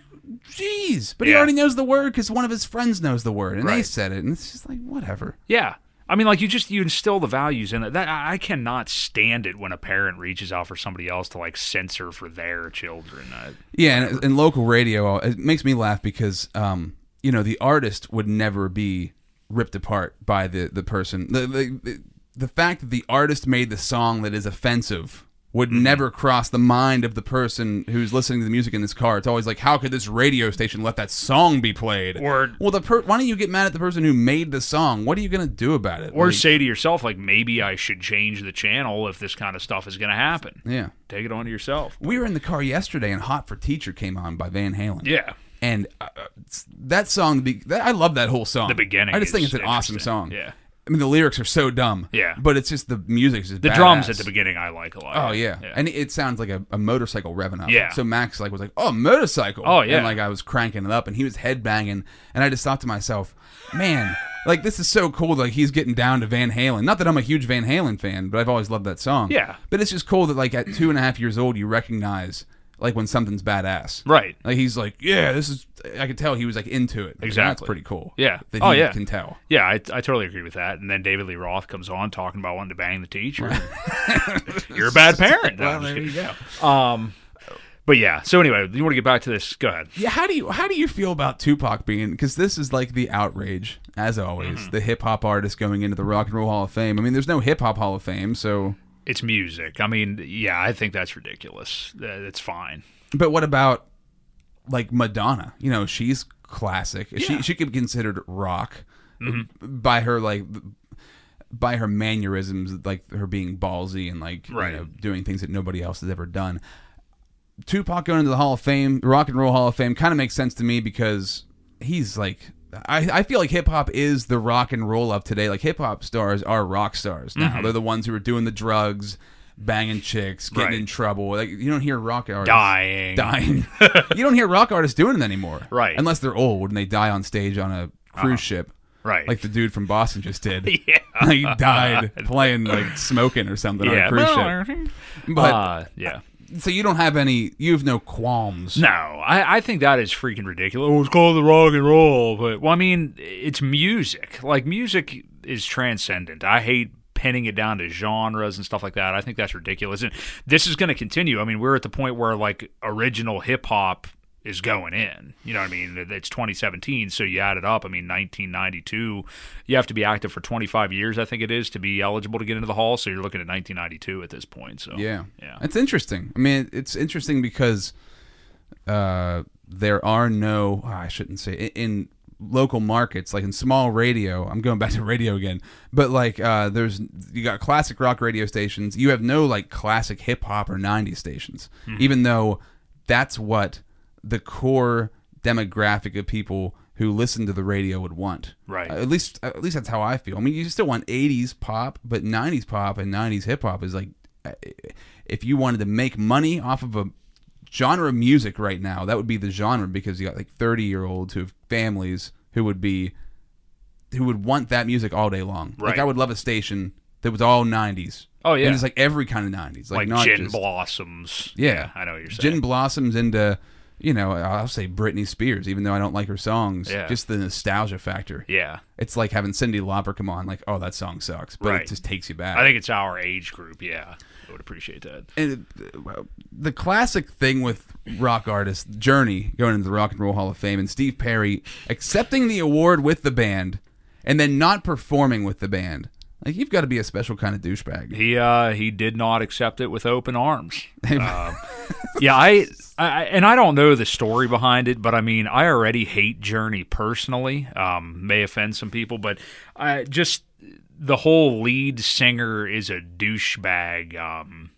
jeez but he already knows the word because one of his friends knows the word and they said it and it's just like whatever Yeah. I mean, like you just you instill the values in it. That I cannot stand it when a parent reaches out for somebody else to like censor for their children. I, yeah and in local radio it makes me laugh because um you know the artist would never be ripped apart by the the person the the, the, fact that the artist made the song that is offensive would mm-hmm. never cross the mind of the person who's listening to the music in this car. It's always like, how could this radio station let that song be played? Or- well, the per- why don't you get mad at the person who made the song? What are you gonna do about it? Or Like, say to yourself, like, maybe I should change the channel if this kind of stuff is going to happen. yeah. Take it on to yourself. We were in the car yesterday, and "Hot for Teacher" came on by Van Halen. Yeah. And uh, that song, that, I love that whole song. The beginning I just think it's an awesome song. Yeah. I mean, the lyrics are so dumb. Yeah. but it's just the music's just The drums at the beginning I like a lot. Oh yeah. and it sounds like a, a motorcycle revving up. Yeah. So Max like was like, "Oh, motorcycle!" Oh, yeah. And like I was cranking it up, and he was headbanging, and I just thought to myself, "Man, like this is so cool. Like he's getting down to Van Halen. Not that I'm a huge Van Halen fan, but I've always loved that song. Yeah. But it's just cool that like at two and a half years old, you recognize like when something's badass. Right. Like he's like, yeah, this is. I could tell he was like into it. Like, That's Exactly. pretty cool. Yeah. That Oh, yeah. Can tell. Yeah, I, I totally agree with that. And then David Lee Roth comes on talking about wanting to bang the teacher. You're a bad parent. No, Well, I'm just there you kidding. go. Um, but yeah. So anyway, you want to get back to this? Go ahead. Yeah, how do you how do you feel about Tupac being? Because this is like the outrage, as always. Mm-hmm. The hip hop artist going into the Rock and Roll Hall of Fame. I mean, there's no hip hop Hall of Fame, so. It's music. I mean, yeah, I think that's ridiculous. It's fine. But what about like Madonna? You know, she's classic. She she could be considered rock Mm-hmm. by her like by her mannerisms, like her being ballsy and like Right. you know doing things that nobody else has ever done. Tupac going into the Hall of Fame, Rock and Roll Hall of Fame, kind of makes sense to me because he's like. I, I feel like hip hop is the rock and roll of today. Like hip hop stars are rock stars now. They're the ones who are doing the drugs, banging chicks, getting Mm-hmm. Right. in trouble. Like you don't hear rock artists Dying. dying. you don't hear rock artists doing it anymore, Right. Unless they're old and they die on stage on a cruise ship, Right. like the dude from Boston just did. yeah. he died playing like smoking or something on yeah. a cruise ship. But uh, yeah. So you don't have any, you have no qualms. No, I, I think that is freaking ridiculous. Oh, it's called the rock and roll, but well, I mean, it's music. Like music is transcendent. I hate pinning it down to genres and stuff like that. I think that's ridiculous. And this is going to continue. I mean, we're at the point where like original hip hop is going in. You know what I mean? It's 2017, so you add it up. I mean, 1992, you have to be active for 25 years, I think it is, to be eligible to get into the hall. So you're looking at 1992 at this point. So Yeah, yeah, It's interesting. I mean, it's interesting because uh, there are no. oh, I shouldn't say in, in local markets, like in small radio. I'm going back to radio again, but like uh, there's you got classic rock radio stations. You have no like classic hip hop or '90s stations, even though that's what the core demographic of people who listen to the radio would want. Right. Uh, at least, at least that's how I feel. I mean, you still want '80s pop, but '90s pop and '90s hip hop is like, if you wanted to make money off of a genre of music right now, that would be the genre because you got like 30 year olds who have families who would be, who would want that music all day long. Like I would love a station that was all '90s. Oh, yeah. and it's like every kind of '90s, like, like, not Gin just Blossoms. yeah. I know what you're saying. Gin blossoms into, you know, I'll say Britney Spears, even though I don't like her songs. Yeah. Just the nostalgia factor. Yeah. It's like having Cyndi Lauper come on, like, oh, that song sucks, but Right. it just takes you back. I think it's our age group. Yeah, I would appreciate that. and it, well, the classic thing with rock artists, Journey going into the Rock and Roll Hall of Fame, and Steve Perry accepting the award with the band and then not performing with the band. Like you've got to be a special kind of douchebag. He uh, he did not accept it with open arms. Um, yeah, I, I and I don't know the story behind it, but I mean, I already hate Journey personally. Um, may offend some people, but I just the whole lead singer is a douchebag. Um,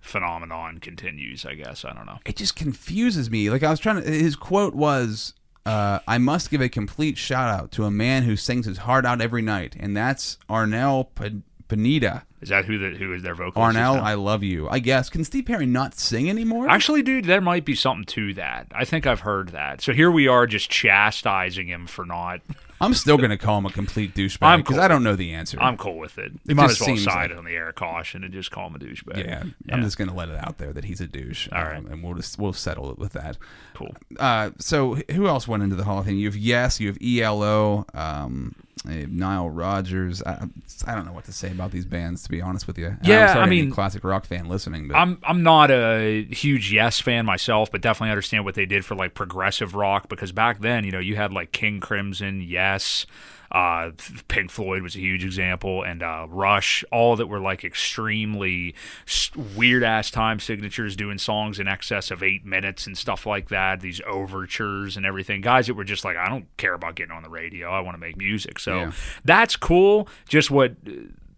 phenomenon continues. I guess I don't know. it just confuses me. Like I was trying to. His quote was, uh, "I must give a complete shout out to a man who sings his heart out every night, and that's Arnel P- Pineda. Is that who the who is their vocalist? Arnel. I love you. I guess. Can Steve Perry not sing anymore? Actually, dude, there might be something to that. I think I've heard that. So here we are, just chastising him for not. I'm still gonna call him a complete douchebag because cool. I don't know the answer. I'm cool with it. You It might just as well side like- on the air caution and just call him a douchebag. yeah, Yeah. I'm just gonna let it out there that he's a douche. All right. and we'll just we'll settle it with that. cool. Uh, so who else went into the Hall of Fame? You have Yes, you have ELO. Um, Hey, Nile Rodgers. I, I don't know what to say about these bands, to be honest with you. And Yeah, I mean- classic rock fan listening, but I'm I'm not a huge Yes fan myself, but definitely understand what they did for like progressive rock because back then, you know, you had like King Crimson, Yes, uh, Pink Floyd was a huge example, and uh, Rush, all that were like extremely weird ass time signatures, doing songs in excess of eight minutes and stuff like that. These overtures and everything, guys that were just like, I don't care about getting on the radio. I want to make music. So Yeah. that's cool. Just what.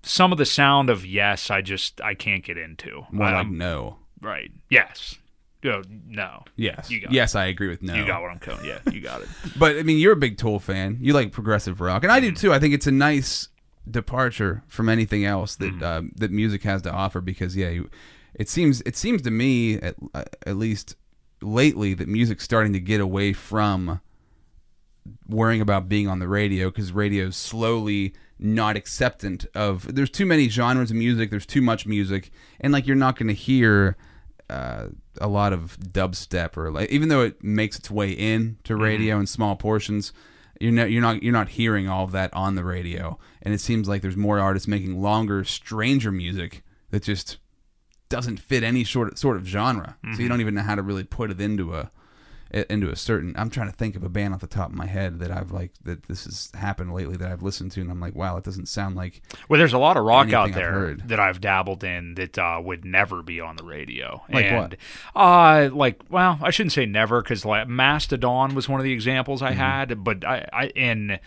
Some of the sound of yes, I just I can't get into. more like no. Right. Yes. No. No. Yes. you got yes, I agree with no. You got what I'm going. Yeah, you got it. But I mean, you're a big Tool fan. You like progressive rock, and I Mm-hmm. do too. I think it's a nice departure from anything else that Mm-hmm. uh, that music has to offer. Because yeah, you, it seems it seems to me at uh, at least lately that music's starting to get away from worrying about being on the radio because radio's slowly not acceptant of there's too many genres of music there's too much music and like you're not going to hear uh, a lot of dubstep or like even though it makes its way in to radio in small portions you're not you're not you're not hearing all of that on the radio. And it seems like there's more artists making longer stranger music that just doesn't fit any sort of, sort of genre. So you don't even know how to really put it into a into a certain I'm trying to think of a band off the top of my head that I've like that this has happened lately that I've listened to and I'm like wow it doesn't sound like Well, there's a lot of rock out I've there that I've dabbled in that uh, would never be on the radio. Like and, what? Uh, like, well, I shouldn't say never because like Mastodon was one of the examples Mm-hmm. I had, but I, I in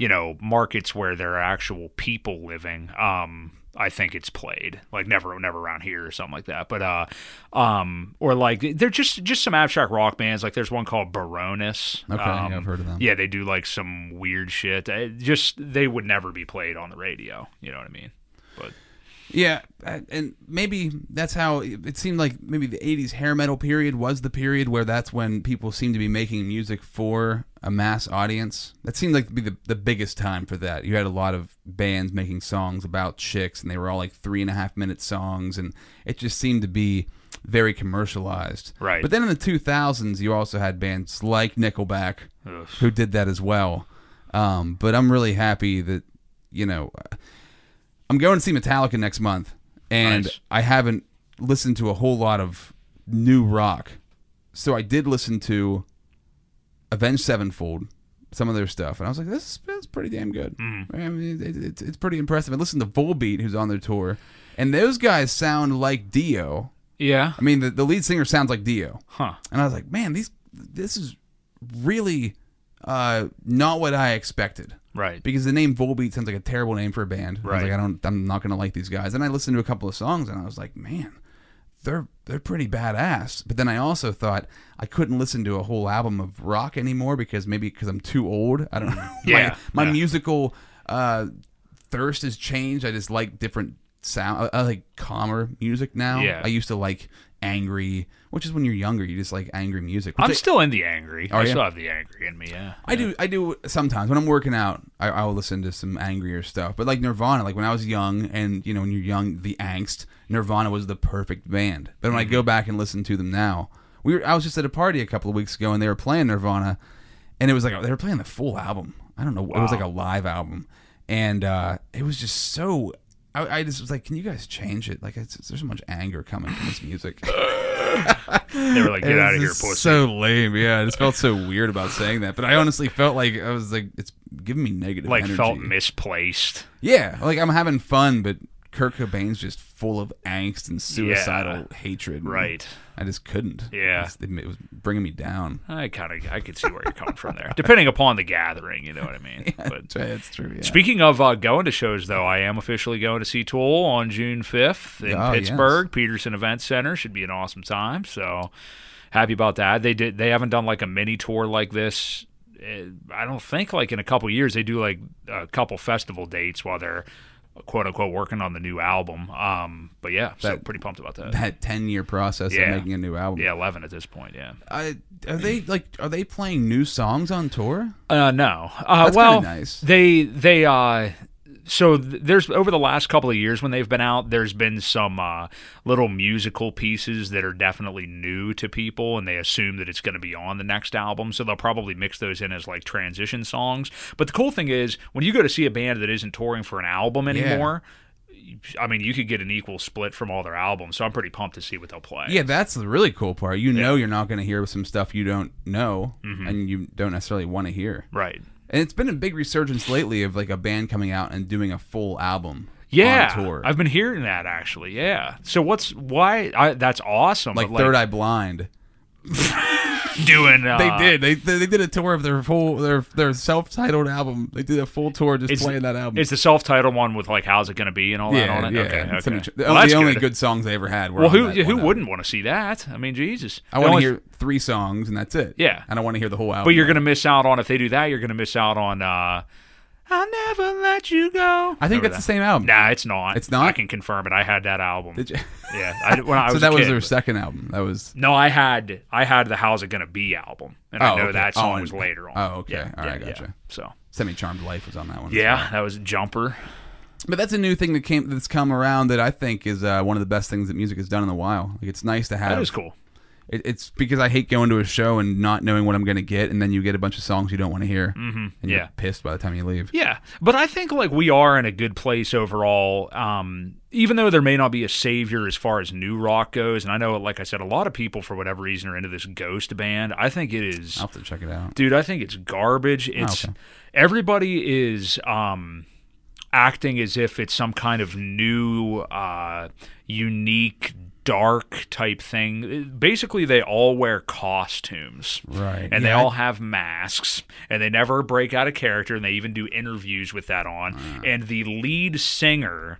you know markets where there are actual people living. Um, I think it's played like never, never around here or something like that. But uh, um, or like they're just just some abstract rock bands. Like there's one called Baroness. Okay, um, yeah, I've heard of them. Yeah, they do like some weird shit. Uh, Just they would never be played on the radio. You know what I mean? But Yeah, uh, and maybe that's how it seemed like maybe the 80s hair metal period was the period where that's when people seemed to be making music for a mass audience. That seemed like to be the, the biggest time for that. You had a lot of bands making songs about chicks, and they were all like three and a half minute songs, and it just seemed to be very commercialized. Right. But then in the 2000s, you also had bands like Nickelback Ugh. who did that as well. Um, but I'm really happy that, you know, I'm going to see Metallica next month, and Nice. I haven't listened to a whole lot of new rock. So I did listen to Avenged Sevenfold, some of their stuff, and I was like, this, this is pretty damn good. Hmm. I mean, it, it, it's pretty impressive. I listened to Volbeat, who's on their tour, and those guys sound like Dio. yeah, I mean, the, the lead singer sounds like Dio. huh? And I was like, man, these this is really uh, not what I expected. Right. Because the name Volbeat sounds like a terrible name for a band. Right. I like, I don't, I'm not gonna like these guys. And I listened to a couple of songs, and I was like, man, they're they're pretty badass. But then I also thought I couldn't listen to a whole album of rock anymore because maybe because I'm too old. I don't know. Yeah, my, my yeah. musical uh, thirst has changed. I just like different sound. I, I like calmer music now. Yeah. I used to like angry, which is when you're younger, you just like angry music. I'm I- still in the angry. I yeah? still have the angry in me. Yeah. I do. I do sometimes when I'm working out. I, I will listen to some angrier stuff. But like Nirvana, like when I was young, and you know when you're young, the angst. Nirvana was the perfect band. But when I go back and listen to them now, we were. I was just at a party a couple of weeks ago, and they were playing Nirvana, and it was like they were playing the full album. I don't know. It was like a live album, and uh, it was just so. I, I just was like, "Can you guys change it? Like, it's, there's so much anger coming from this music." They were like, "Get out of here, pussy." So lame. Yeah, I just felt so weird about saying that. But I honestly felt like I was like, it's giving me negative. like energy. felt misplaced. Yeah, like I'm having fun, but Kurt Cobain's just full of angst and suicidal hatred. and Right. I just couldn't. Yeah. It was, it was bringing me down. I kind of I could see where you're coming from there, depending upon the gathering. You know what I mean? But That's right, true. Yeah. Speaking of uh, going to shows, though, I am officially going to see Tool on June 5th in Oh, Pittsburgh, Petersen Event Center. Should be an awesome time. So happy about that. They did. They haven't done like a mini tour like this. eh, I don't think like in a couple years they do like a couple festival dates while they're quote unquote working on the new album. Um, but yeah, so pretty pumped about that. that ten year process Yeah. of making a new album. yeah, eleven at this point. Yeah. I, are they like? Are they playing new songs on tour? Uh, no. Uh, That's well, nice. they they uh, so th- there's over the last couple of years when they've been out, there's been some uh, little musical pieces that are definitely new to people, and they assume that it's going to be on the next album, so they'll probably mix those in as like transition songs. But the cool thing is, when you go to see a band that isn't touring for an album anymore. I mean, you could get an equal split from all their albums, so I'm pretty pumped to see what they'll play. Yeah, that's the really cool part. You know, you're not going to hear some stuff you don't know, and you don't necessarily want to hear. Right. And it's been a big resurgence lately of like a band coming out and doing a full album. Yeah, on tour. I've been hearing that actually. Yeah. So what's why? I, that's awesome. like but, Third Eye Blind. doing. Uh, They did. They, they did a tour of their full their their self titled album. They did a full tour just It's, playing that album. it's the self-titled one with like "How's it gonna be" and all that yeah, on it. yeah. Okay, okay. Well, the that's only good. songs they ever had were Well, on who that who one album. wouldn't want to see that? I mean, Jesus. I The want to only- hear three songs and that's it. Yeah. and I don't want to hear the whole album. But you're gonna miss out on if they do that. You're gonna miss out on. uh I'll never let you go. I think Remember that's the that? same album. Nah, it's not. It's not? I can confirm it. I had that album. Did you? Yeah, I, when I was so a that was kid, their but- second album. That was. No, I had I had the "How's It Gonna Be" album, and I Oh, know okay. that Oh, song and- was later on. oh, okay. Yeah, All right, yeah, gotcha. yeah. So Semi Charmed Life was on that one. as yeah, well. that was Jumper. But that's a new thing that came that's come around that I think is uh, one of the best things that music has done in a while. Like it's nice to have. That is cool. It, it's because I hate going to a show and not knowing what I'm going to get, and then you get a bunch of songs you don't want to hear, mm-hmm. and yeah. you're pissed by the time you leave. Yeah, but I think like we are in a good place overall. Um, even though there may not be a savior as far as new rock goes, and I know, like I said, a lot of people for whatever reason are into this Ghost band. I think it is, I'll have to check it out. dude. I think it's garbage. It's okay. everybody is um, acting as if it's some kind of new, uh, unique. Dark type thing. Basically, they all wear costumes, Right. And they Yeah, I- all have masks and they never break out of character and they even do interviews with that on and the lead singer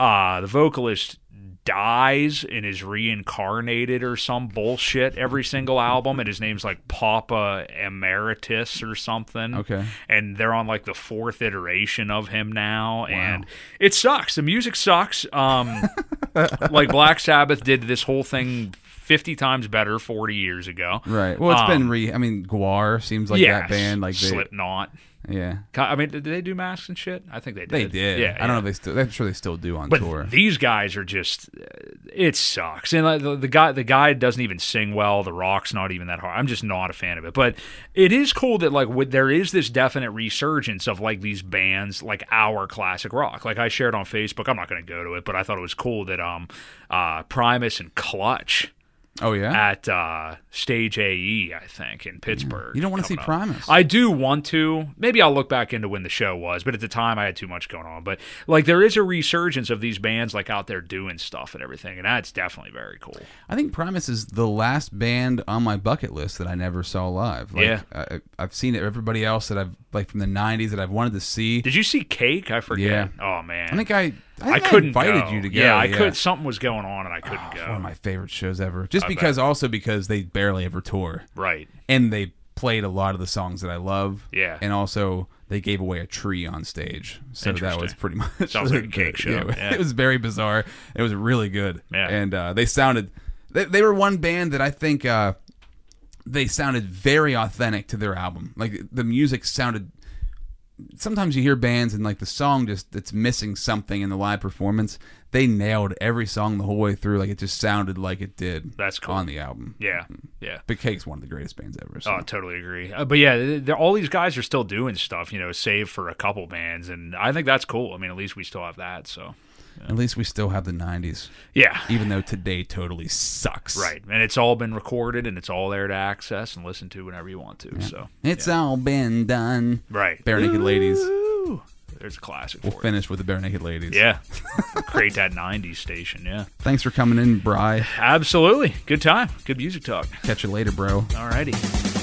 uh the vocalist dies and is reincarnated or some bullshit every single album and his name's like Papa Emeritus or something Okay. and they're on like the fourth iteration of him now and it sucks the music sucks um like Black Sabbath did this whole thing 50 times better 40 years ago Right. Well, it's Um, been re. I mean, GWAR seems like yeah, that band. Like they, Slipknot. Yeah, I mean, did they do masks and shit? I think they did. they did. Yeah, I don't know if they still. I'm sure they still do on But tour. these guys are just. uh, It sucks, and like, the, the guy, the guy doesn't even sing well. The rock's not even that hard. I'm just not a fan of it. But it is cool that like with, there is this definite resurgence of like these bands, like our classic rock. Like I shared on Facebook. I'm not going to go to it, but I thought it was cool that um, uh, Primus and Clutch oh yeah. at uh, Stage AE, I think, in Pittsburgh. You don't wanna see coming up. Primus. I do want to. Maybe I'll look back into when the show was, but at the time I had too much going on. But like there is a resurgence of these bands like out there doing stuff and everything, and that's definitely very cool. I think Primus is the last band on my bucket list that I never saw live. Like, Yeah. I, I've seen. Everybody else that I've like from the '90s that I've wanted to see. Did you see Cake? I forget. Yeah. Oh man. I think I. I, I couldn't invited go. you to go. Yeah, I could. Something was going on and I couldn't It's go. one of my favorite shows ever. Just I because, also because they barely ever tour, right. and they played a lot of the songs that I love. Yeah. and also they gave away a tree on stage, so that was pretty much Sounds like a cake show, yeah, yeah. It was very bizarre. It was really good. Yeah. and uh, they sounded. They, they were one band that I think uh, they sounded very authentic to their album. Like the music sounded. Sometimes you hear bands and like the song just it's missing something in the live performance. They nailed every song the whole way through. Like it just sounded like it did. That's cool. on the album. Yeah. Yeah. Big Cake's one of the greatest bands ever. So. Oh, I totally agree. Uh, but yeah, all these guys are still doing stuff, you know, save for a couple bands, and I think that's cool. I mean, at least we still have that. So At least we still have the '90s, yeah, even though today totally sucks. right. And it's all been recorded, and it's all there to access and listen to whenever you want to. So It's all been done. right, Barenaked Ladies. Ooh, there's a classic We'll for it. finish with the Barenaked Ladies. Yeah, create that '90s station. Yeah, Thanks for coming in, Bry. absolutely. Good time. Good music talk. Catch you later, bro. Alrighty.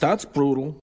That's brutal.